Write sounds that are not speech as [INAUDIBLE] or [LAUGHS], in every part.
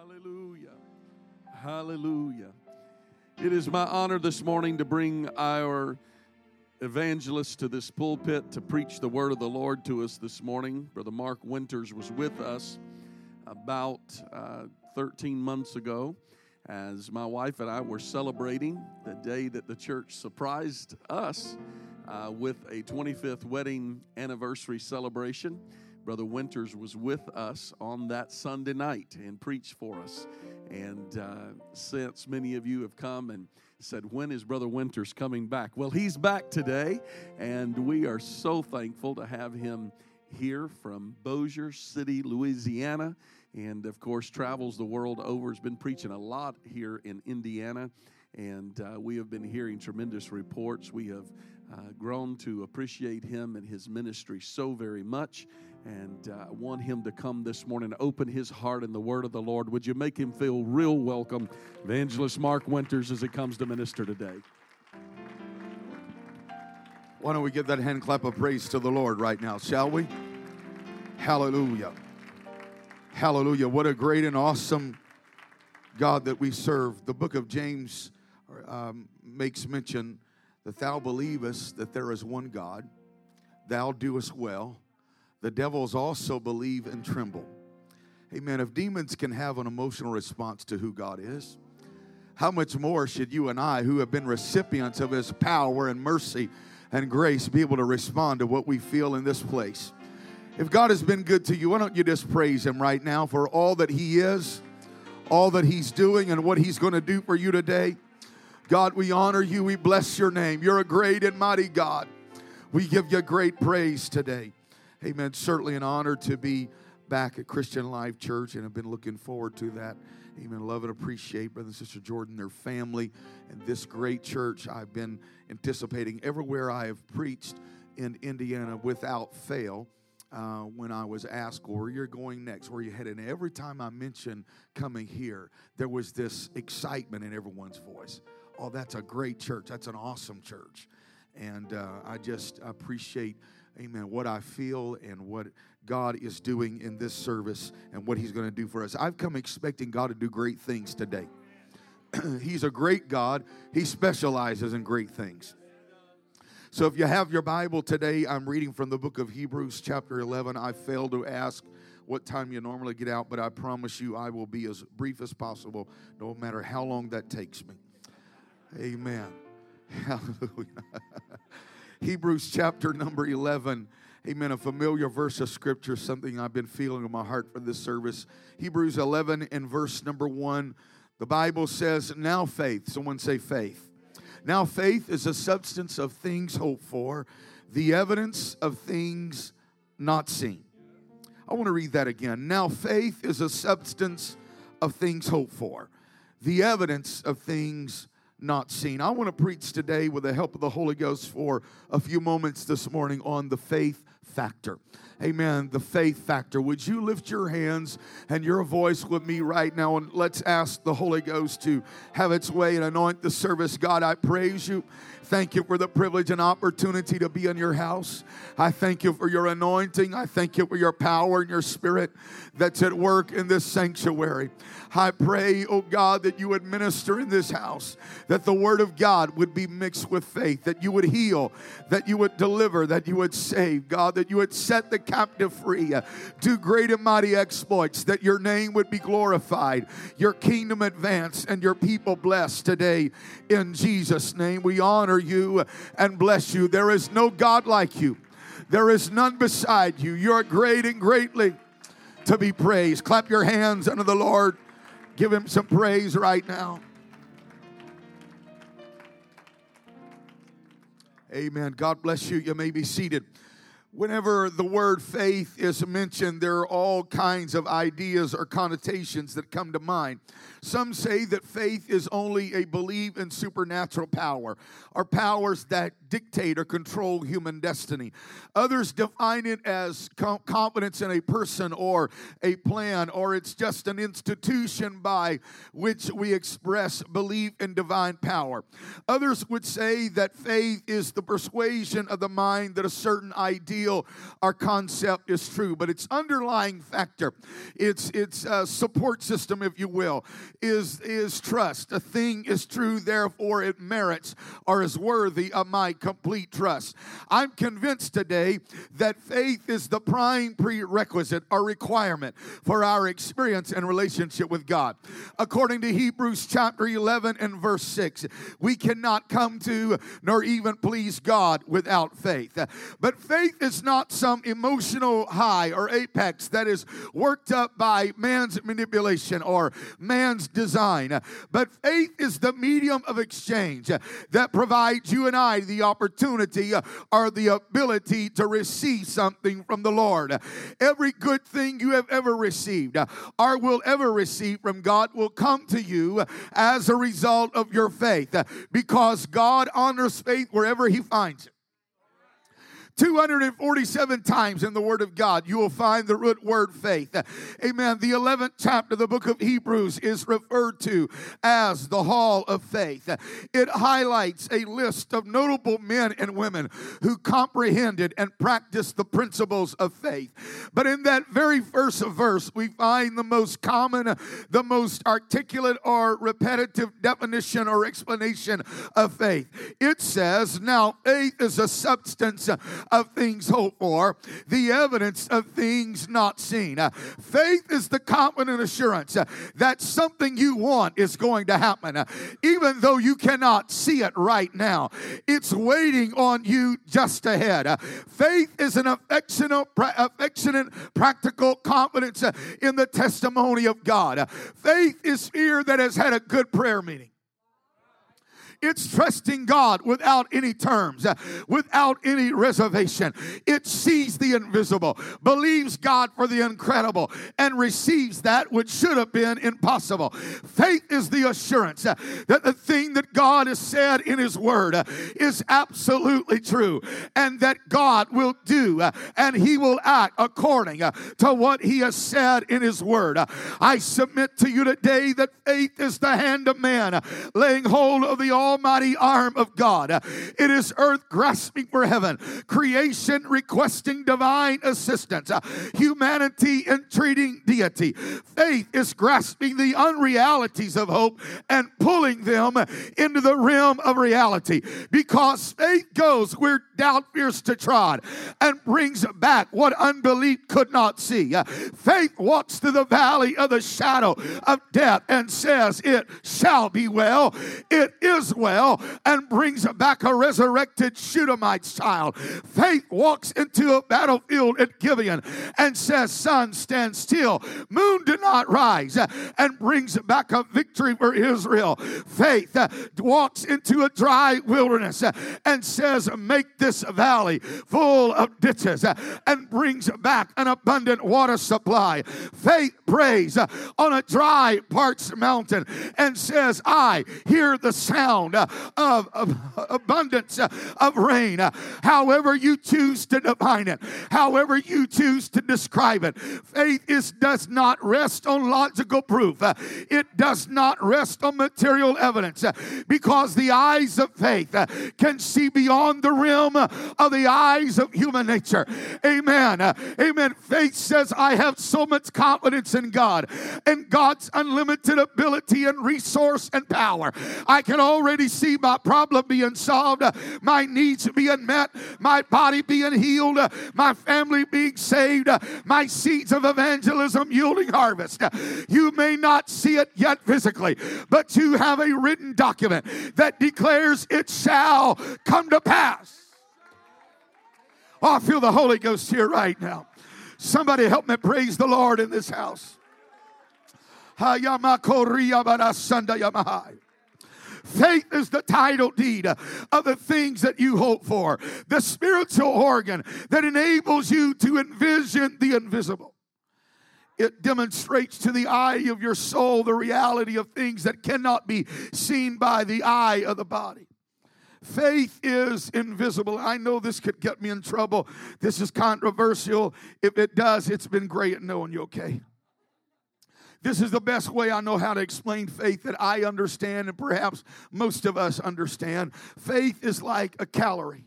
Hallelujah. Hallelujah. It is my honor this morning to bring our evangelist to this pulpit to preach the word of the Lord to us this morning. Brother Mark Winters was with us about uh, 13 months ago as my wife and I were celebrating the day that the church surprised us uh, with a 25th wedding anniversary celebration. Brother Winters was with us on that Sunday night and preached for us. And uh, since many of you have come and said, When is Brother Winters coming back? Well, he's back today, and we are so thankful to have him here from Bossier City, Louisiana, and of course, travels the world over. Has been preaching a lot here in Indiana, and uh, we have been hearing tremendous reports. We have uh, grown to appreciate him and his ministry so very much and uh, want him to come this morning, open his heart in the word of the Lord. Would you make him feel real welcome, Evangelist Mark Winters, as he comes to minister today? Why don't we give that hand clap of praise to the Lord right now, shall we? Hallelujah. Hallelujah. What a great and awesome God that we serve. The book of James um, makes mention that thou believest that there is one God, thou doest well the devils also believe and tremble. Amen. If demons can have an emotional response to who God is, how much more should you and I, who have been recipients of His power and mercy and grace, be able to respond to what we feel in this place? If God has been good to you, why don't you just praise Him right now for all that He is, all that He's doing, and what He's going to do for you today? God, we honor you. We bless your name. You're a great and mighty God. We give you great praise today. Amen. Certainly an honor to be back at Christian Life Church and I've been looking forward to that. Amen. Love and appreciate Brother and Sister Jordan, their family, and this great church. I've been anticipating everywhere I have preached in Indiana without fail. Uh, when I was asked where you're going next, where you headed. And every time I mentioned coming here, there was this excitement in everyone's voice. Oh, that's a great church. That's an awesome church. And uh, I just appreciate amen, what I feel and what God is doing in this service and what He's going to do for us. I've come expecting God to do great things today. [CLEARS THROAT] He's a great God, He specializes in great things. So if you have your Bible today, I'm reading from the book of Hebrews, chapter 11. I failed to ask what time you normally get out, but I promise you I will be as brief as possible, no matter how long that takes me. Amen. [LAUGHS] Hallelujah. [LAUGHS] Hebrews chapter number 11. Amen. A familiar verse of scripture, something I've been feeling in my heart for this service. Hebrews 11 and verse number 1. The Bible says, Now faith, someone say faith. Now faith is a substance of things hoped for, the evidence of things not seen. I want to read that again. Now faith is a substance of things hoped for, the evidence of things not seen. I want to preach today with the help of the Holy Ghost for a few moments this morning on the faith factor. Amen. The faith factor. Would you lift your hands and your voice with me right now and let's ask the Holy Ghost to have its way and anoint the service. God, I praise you thank you for the privilege and opportunity to be in your house. I thank you for your anointing. I thank you for your power and your spirit that's at work in this sanctuary. I pray, oh God, that you would minister in this house, that the word of God would be mixed with faith, that you would heal, that you would deliver, that you would save, God, that you would set the captive free, uh, do great and mighty exploits, that your name would be glorified, your kingdom advance, and your people blessed today. In Jesus' name, we honor you and bless you. There is no God like you, there is none beside you. You're great and greatly to be praised. Clap your hands unto the Lord. Give him some praise right now. Amen. God bless you. You may be seated. Whenever the word faith is mentioned, there are all kinds of ideas or connotations that come to mind. Some say that faith is only a belief in supernatural power or powers that dictate or control human destiny. Others define it as confidence in a person or a plan, or it's just an institution by which we express belief in divine power. Others would say that faith is the persuasion of the mind that a certain ideal or concept is true, but its underlying factor, its its uh, support system, if you will, is is trust. A thing is true, therefore it merits or is worthy of my complete trust. I'm convinced today that faith is the prime prerequisite or requirement for our experience and relationship with God. According to Hebrews chapter 11 and verse 6, we cannot come to nor even please God without faith. But faith is not some emotional high or apex that is worked up by man's manipulation or man's design. But faith is the medium of exchange that provides you and I the opportunity uh, or the ability to receive something from the Lord. Every good thing you have ever received uh, or will ever receive from God will come to you as a result of your faith uh, because God honors faith wherever He finds it. 247 times in the Word of God, you will find the root word faith. Amen. The 11th chapter of the book of Hebrews is referred to as the Hall of Faith. It highlights a list of notable men and women who comprehended and practiced the principles of faith. But in that very first verse, we find the most common, the most articulate or repetitive definition or explanation of faith. It says, Now faith is a substance of things hoped for, the evidence of things not seen. Uh, faith is the confident assurance uh, that something you want is going to happen, uh, even though you cannot see it right now. It's waiting on you just ahead. Faith is an affectionate, affectionate practical confidence in the testimony of God. Faith is fear that has had a good prayer meeting. It's trusting God without any terms, uh, without any reservation. It sees the invisible, believes God for the incredible, and receives that which should have been impossible. Faith is the assurance uh, that the thing that God has said in His Word uh, is absolutely true, and that God will do and He will act according to what He has said in His Word. I submit to you today that faith is the hand of man laying hold of the all almighty arm of God. It is earth grasping for heaven, creation requesting divine assistance, humanity entreating deity. Faith is grasping the unrealities of hope and pulling them into the realm of reality because faith goes where doubt fears to trod and brings back what unbelief could not see. Faith walks through the valley of the shadow of death and says, It shall be well. It is well and brings back a resurrected Shunammite's child. Faith walks into a battlefield at Gibeon and says, Sun, stand still. Moon, do not rise, and brings back a victory for Israel. Faith uh, walks into a dry wilderness uh, and says, Make this valley full of ditches uh, and brings back an abundant water supply. Faith prays on a dry, parched mountain and says, I hear the sound sound uh, of, of [LAUGHS] abundance uh, of rain. Uh, however, you choose to define it, however, you choose to describe it. Faith is, does not rest on logical proof, it does not rest on material evidence because the eyes of faith can see beyond the rim of the eyes of human nature. Amen. Amen. Faith says, I have so much confidence in God and God's unlimited ability and resource and power. I can already already see my problem being solved, my needs being met, my body being healed, my family being saved, my seeds of evangelism yielding harvest. You may not see it yet physically, but you have a written document that declares it shall come to pass. Oh, I feel the Holy Ghost here right now. Somebody help me praise the Lord in this house. Faith is the title deed of the things that you hope for, the spiritual organ that enables you to envision the invisible. It demonstrates to the eye of your soul the reality of things that cannot be seen by the eye of the body. Faith is invisible. I know this could get me in trouble. This is controversial. If it does, it's been great knowing you, okay? This is the best way I know how to explain faith that I understand, and perhaps most of us understand. Faith is like a calorie.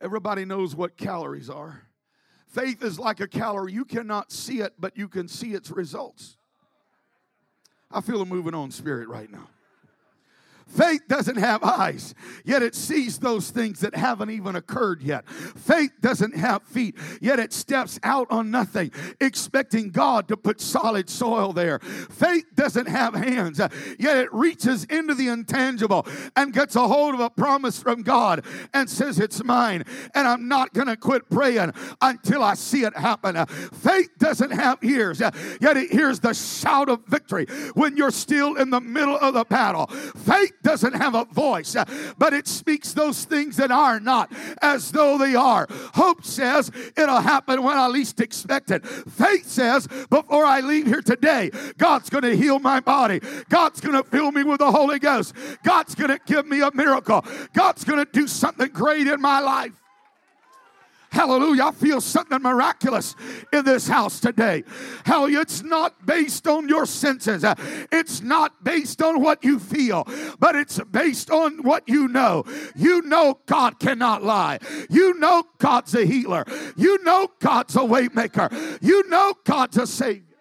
Everybody knows what calories are. Faith is like a calorie. You cannot see it, but you can see its results. I feel a moving on spirit right now. Faith doesn't have eyes, yet it sees those things that haven't even occurred yet. Faith doesn't have feet, yet it steps out on nothing, expecting God to put solid soil there. Faith doesn't have hands, yet it reaches into the intangible and gets a hold of a promise from God and says, It's mine, and I'm not going to quit praying until I see it happen. Faith doesn't have ears, yet it hears the shout of victory when you're still in the middle of the battle. Faith doesn't have a voice, uh, but it speaks those things that are not as though they are. Hope says it'll happen when I least expect it. Faith says before I leave here today, God's going to heal my body. God's going to fill me with the Holy Ghost. God's going to give me a miracle. God's going to do something great in my life. Hallelujah. I feel something miraculous in this house today. Hallelujah. It's not based on your senses, it's not based on what you feel, but it's based on what you know. You know God cannot lie. You know God's a healer. You know God's a waymaker. You know God's a savior.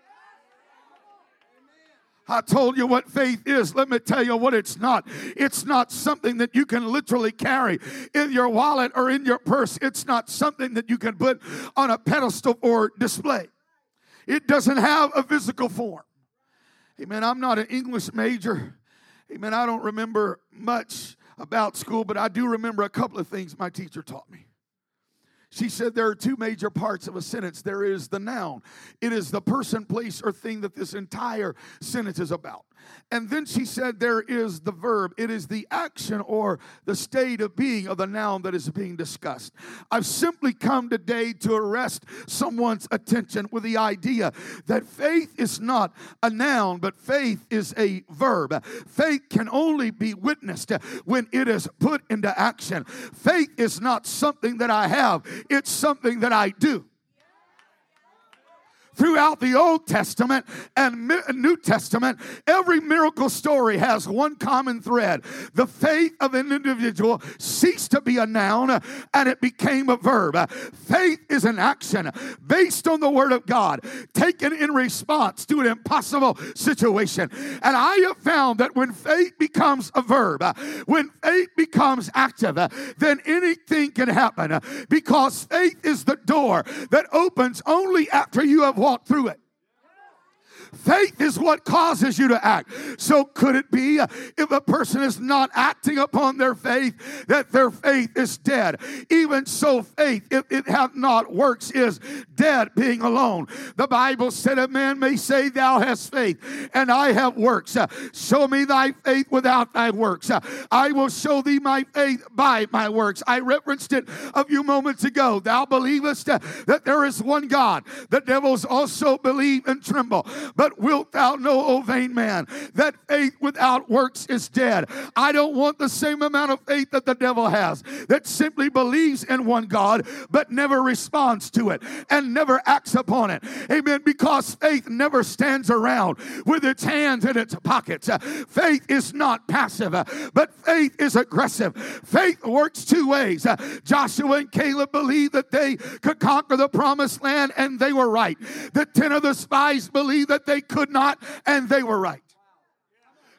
I told you what faith is. Let me tell you what it's not. It's not something that you can literally carry in your wallet or in your purse. It's not something that you can put on a pedestal or display. It doesn't have a physical form. Amen. I'm not an English major. Amen. I don't remember much about school, but I do remember a couple of things my teacher taught me. She said there are two major parts of a sentence. There is the noun, it is the person, place, or thing that this entire sentence is about. And then she said there is the verb, it is the action or the state of being of the noun that is being discussed. I've simply come today to arrest someone's attention with the idea that faith is not a noun, but faith is a verb. Faith can only be witnessed when it is put into action. Faith is not something that I have, it's something that I do throughout the Old Testament and uh, New Testament, every miracle story has one common thread. The faith of an individual ceased to be a noun uh, and it became a verb. Uh, faith is an action based on the Word of God, taken in response to an impossible situation. And I have found that when faith becomes a verb, when faith becomes active, then anything can happen because faith is the door that opens only after you have walk through it. Faith is what causes you to act. So, could it be uh, if a person is not acting upon their faith that their faith is dead? Even so, faith, if it hath not works, is dead, being alone. The Bible said, A man may say, Thou hast faith, and I have works. Uh, show me thy faith without thy works. Uh, I will show thee my faith by my works. I referenced it a few moments ago. Thou believest that there is one God. The devils also believe and tremble. But but wilt thou know, O vain man, that faith without works is dead? I don't want the same amount of faith that the devil has, that simply believes in one God, but never responds to it and never acts upon it. Amen. Because faith never stands around with its hands in its pockets. Faith is not passive, but faith is aggressive. Faith works two ways. Joshua and Caleb believed that they could conquer the promised land, and they were right. The ten of the spies believed that they they could not, and they were right.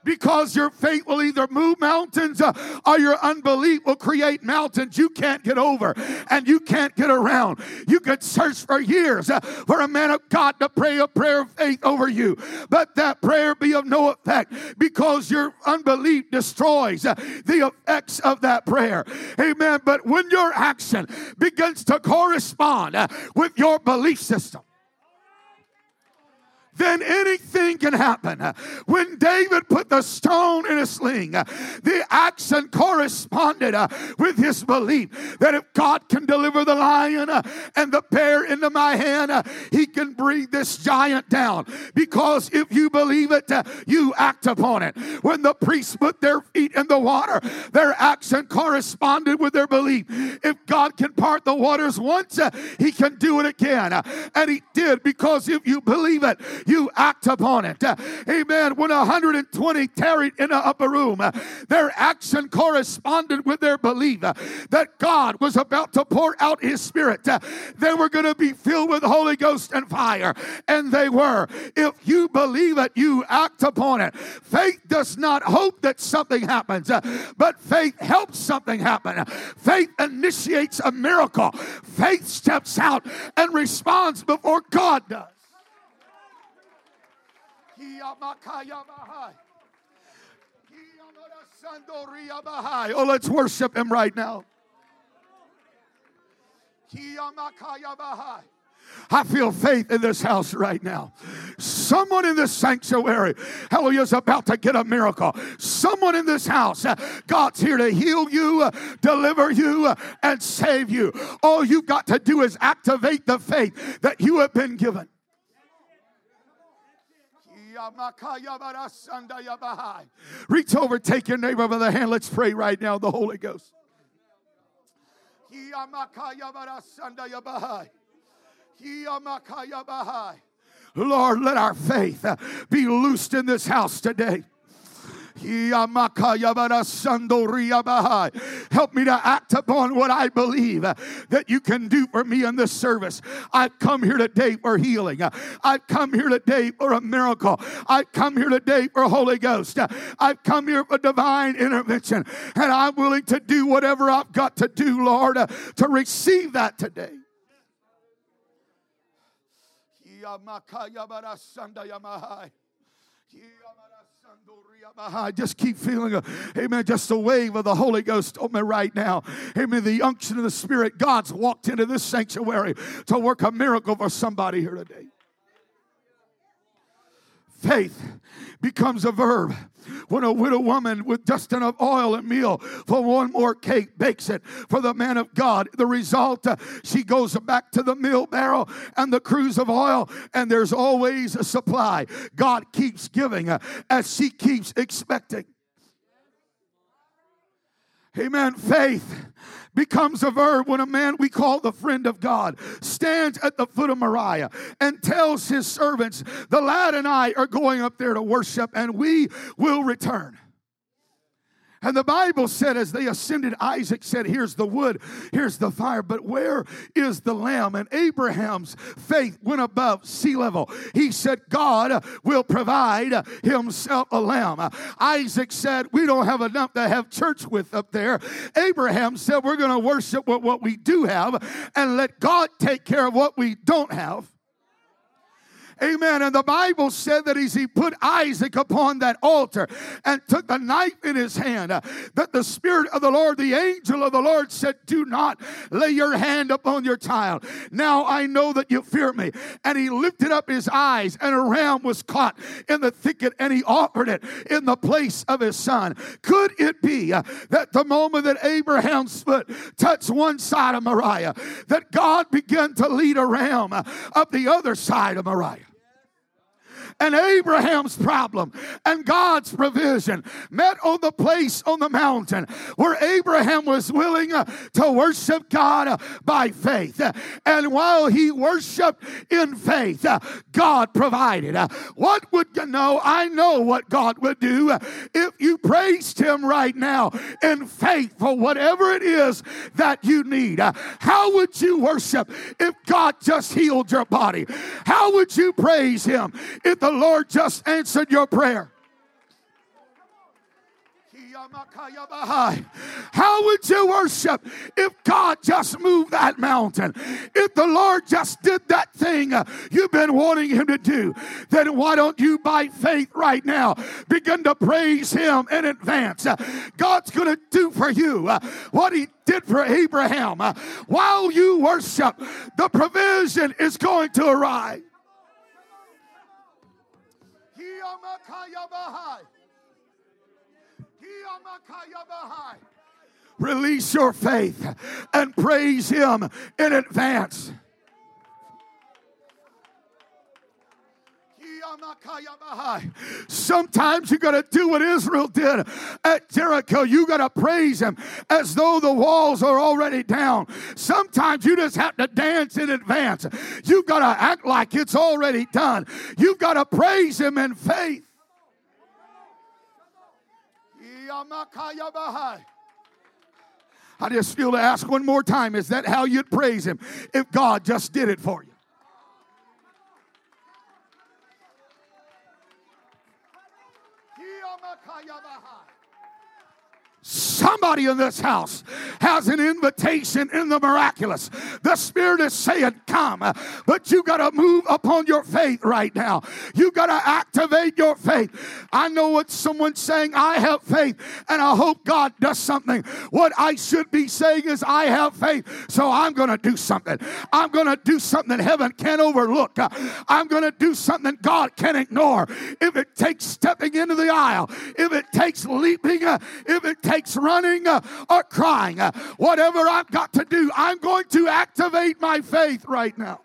Because your faith will either move mountains uh, or your unbelief will create mountains you can't get over and you can't get around. You could search for years uh, for a man of God to pray a prayer of faith over you, but that prayer be of no effect because your unbelief destroys uh, the effects of that prayer. Amen. But when your action begins to correspond with your belief system, then anything can happen. When David put the stone in a sling, the action corresponded uh, with his belief that if God can deliver the lion uh, and the bear into my hand, uh, he can bring this giant down. Because if you believe it, you act upon it. When the priests put their feet in the water, their action corresponded with their belief. If God can part the waters once, he can do it again. And he did because if you believe it, you act upon it. Amen. When 120 tarried in the upper room, their action corresponded with their belief that God was about to pour out his spirit. They were going to be filled with Holy Ghost and fire. And they were. If you believe it, you act upon it. Faith does not hope that something happens, but faith helps something happen. Faith initiates a miracle. Faith steps out and responds before God does. Oh, let's worship him right now. I feel faith in this house right now. Someone in this sanctuary, hallelujah, is about to get a miracle. Someone in this house, uh, God's here to heal you, uh, deliver you, uh, and save you. All you've got to do is activate the faith that you have been given. Reach over, take your neighbor by the hand. Let's pray right now, the Holy Ghost. Lord, let our faith be loosed in this house today. Help me to act upon what I believe that you can do for me in this service. I've come here today for healing. I've come here today for a miracle. I've come here today for Holy Ghost. I've come here for divine intervention. And I'm willing to do whatever I've got to do, Lord, to receive that today. I just keep feeling, a, amen, just a wave of the Holy Ghost on me right now. Amen. The unction of the Spirit, God's walked into this sanctuary to work a miracle for somebody here today. Faith becomes a verb. When a widow woman with just enough oil and meal for one more cake bakes it for the man of God, the result, uh, she goes back to the mill barrel and the cruse of oil, and there's always a supply. God keeps giving uh, as she keeps expecting. Amen. Faith becomes a verb when a man we call the friend of God stands at the foot of Moriah and tells his servants, The lad and I are going up there to worship and we will return. And the Bible said, as they ascended, Isaac said, Here's the wood, here's the fire, but where is the lamb? And Abraham's faith went above sea level. He said, God will provide himself a lamb. Isaac said, We don't have enough to have church with up there. Abraham said, We're going to worship what we do have and let God take care of what we don't have. Amen. And the Bible said that as he put Isaac upon that altar and took the knife in his hand, uh, that the Spirit of the Lord, the angel of the Lord said, Do not lay your hand upon your child. Now I know that you fear me. And he lifted up his eyes, and a ram was caught in the thicket, and he offered it in the place of his son. Could it be uh, that the moment that Abraham's foot touched one side of Moriah, that God began to lead a ram uh, up the other side of Moriah? And Abraham's problem and God's provision met on the place on the mountain where Abraham was willing uh, to worship God uh, by faith. And while he worshiped in faith, uh, God provided. What would you know? I know what God would do if you praised him right now in faith for whatever it is that you need. How would you worship if God just healed your body? How would you praise him if the Lord just answered your prayer. How would you worship if God just moved that mountain? If the Lord just did that thing you've been wanting Him to do, then why don't you, by faith right now, begin to praise Him in advance? God's going to do for you uh, what He did for Abraham. Uh, while you worship, the provision is going to arrive. Release your faith and praise Him in advance. Sometimes you got to do what Israel did at Jericho. You got to praise Him as though the walls are already down. Sometimes you just have to dance in advance. You got to act like it's already done. You've got to praise Him in faith. I just feel to ask one more time is that how you'd praise Him if God just did it for you? Somebody in this house has an invitation in the miraculous. The Spirit is saying, Come, but you got to move upon your faith right now. You got to activate your faith. I know what someone's saying, I have faith, and I hope God does something. What I should be saying is, I have faith, so I'm going to do something. I'm going to do something heaven can't overlook. I'm going to do something God can ignore. If it takes stepping into the aisle, if it takes leaping, if it takes running uh, or crying, uh, whatever I've got to do, I'm going to activate my faith right now.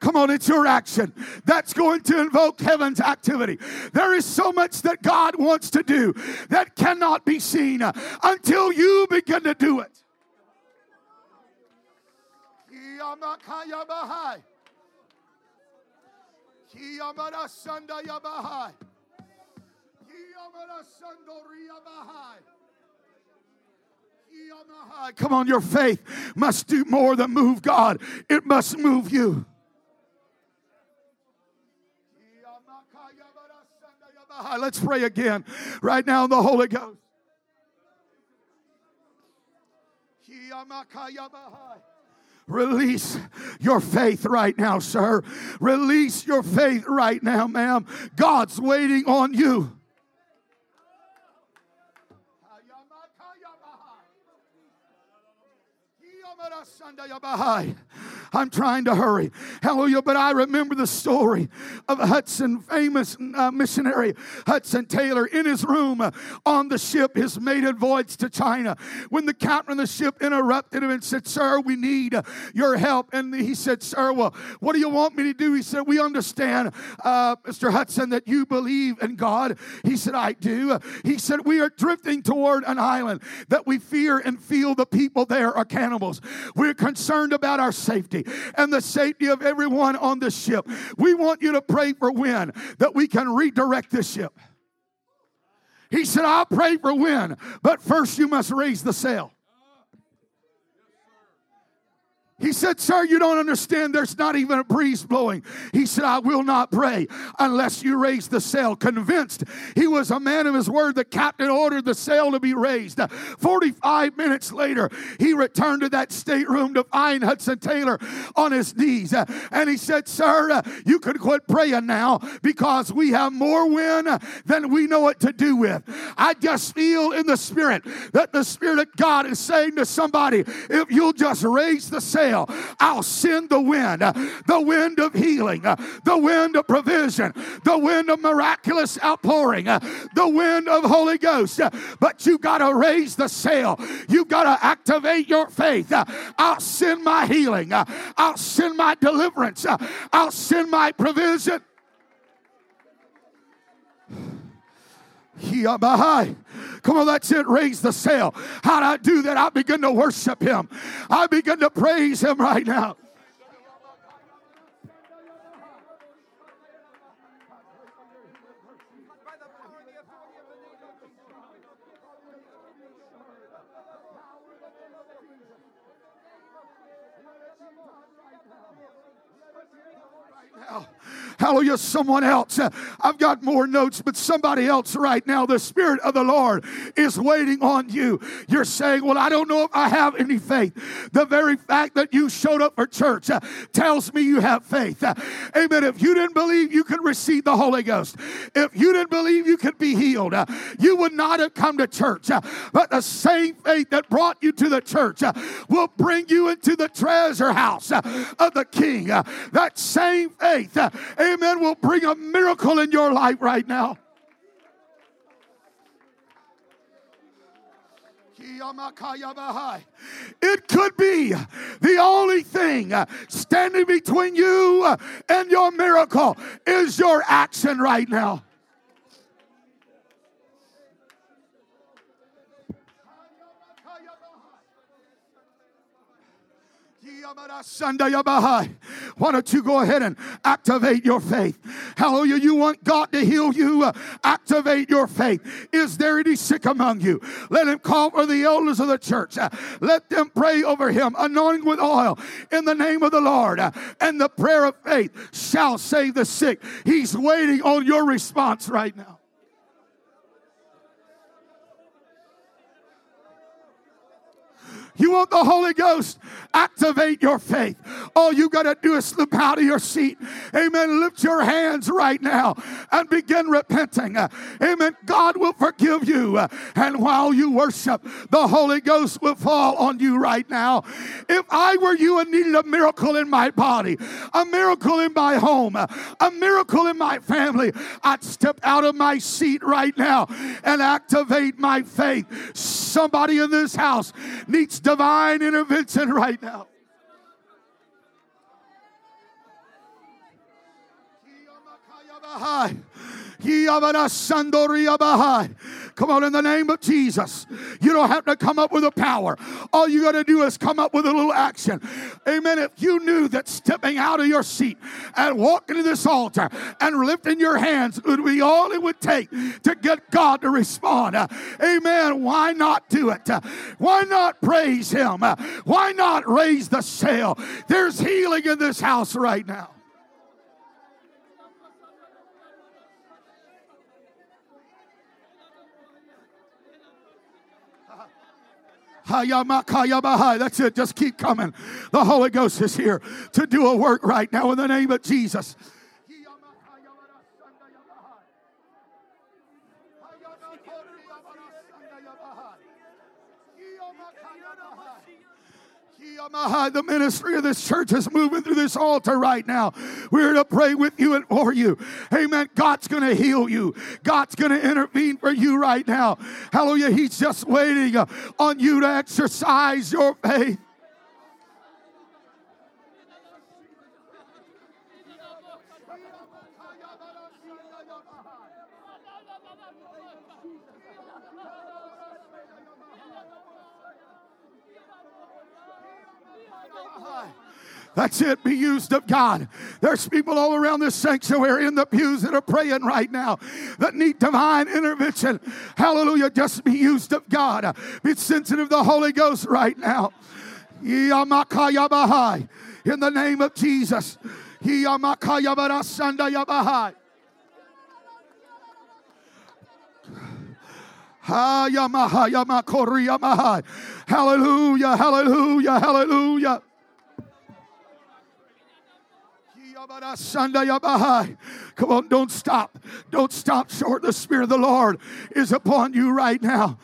Come on, it's your action that's going to invoke heaven's activity. There is so much that God wants to do that cannot be seen until you begin to do it. Come on, your faith must do more than move God, it must move you. Let's pray again right now in the Holy Ghost. Release your faith right now, sir. Release your faith right now, ma'am. God's waiting on you. I'm trying to hurry. Hallelujah. But I remember the story of Hudson, famous uh, missionary Hudson Taylor, in his room uh, on the ship, his maiden voyage to China. When the captain of the ship interrupted him and said, Sir, we need uh, your help. And he said, Sir, well, what do you want me to do? He said, We understand, uh, Mr. Hudson, that you believe in God. He said, I do. He said, We are drifting toward an island that we fear and feel the people there are cannibals. We're concerned about our safety and the safety of everyone on the ship. We want you to pray for wind that we can redirect the ship. He said, I'll pray for wind, but first you must raise the sail. He said, Sir, you don't understand. There's not even a breeze blowing. He said, I will not pray unless you raise the sail. Convinced he was a man of his word, the captain ordered the sail to be raised. 45 minutes later, he returned to that stateroom to find Hudson Taylor on his knees. And he said, Sir, you can quit praying now because we have more wind than we know what to do with. I just feel in the spirit that the Spirit of God is saying to somebody, if you'll just raise the sail, fail, I'll send the wind, the wind of healing, the wind of provision, the wind of miraculous outpouring, the wind of Holy Ghost. But you got to raise the sail. You got to activate your faith. I'll send my healing. I'll send my deliverance. I'll send my provision. [SIGHS] Come on, that's it. Raise the sail. How'd I do that? I begin to worship Him. I begin to praise Him right now. Hallelujah. Someone else. I've got more notes, but somebody else right now. The Spirit of the Lord is waiting on you. You're saying, Well, I don't know if I have any faith. The very fact that you showed up for church uh, tells me you have faith. Uh, amen. If you didn't believe you could receive the Holy Ghost, if you didn't believe you could be healed, uh, you would not have come to church. Uh, but the same faith that brought you to the church uh, will bring you into the treasure house uh, of the King. that same faith, amen, will bring a miracle in your life right now. It could be the only thing standing between you and your miracle is your action right now. Why don't you go ahead and activate your faith? Hallelujah. You want God to heal you? Activate your faith. Is there any sick among you? Let him call for the elders of the church. Let them pray over him, anointing with oil in the name of the Lord. And the prayer of faith shall save the sick. He's waiting on your response right now. You want the Holy Ghost? Activate your faith. All you got to do is slip out of your seat. Amen. Lift your hands right now and begin repenting. Amen. God will forgive you. And while you worship, the Holy Ghost will fall on you right now. If I were you and needed a miracle in my body, a miracle in my home, a miracle in my family, I'd step out of my seat right now and activate my faith. Somebody in this house needs divine intervention right now. Come on, in the name of Jesus. You don't have to come up with a power. All you got to do is come up with a little action. Amen. If you knew that stepping out of your seat and walking to this altar and lifting your hands would be all it would take to get God to respond. Amen. Why not do it? Why not praise Him? Why not raise the sail? There's healing in this house right now. That's it. Just keep coming. The Holy Ghost is here to do a work right now in the name of Jesus. The ministry of this church is moving through this altar right now. We're to pray with you and for you. Amen. God's going to heal you. God's going to intervene for you right now. Hallelujah. He's just waiting on you to exercise your faith. That's it. Be used of God. There's people all around this sanctuary in the pews that are praying right now that need divine intervention. Hallelujah. Just be used of God. Be sensitive to the Holy Ghost right now. In the name of Jesus. Hallelujah, hallelujah, hallelujah. Come on, don't stop. Don't stop short. The Spirit of the Lord is upon you right now.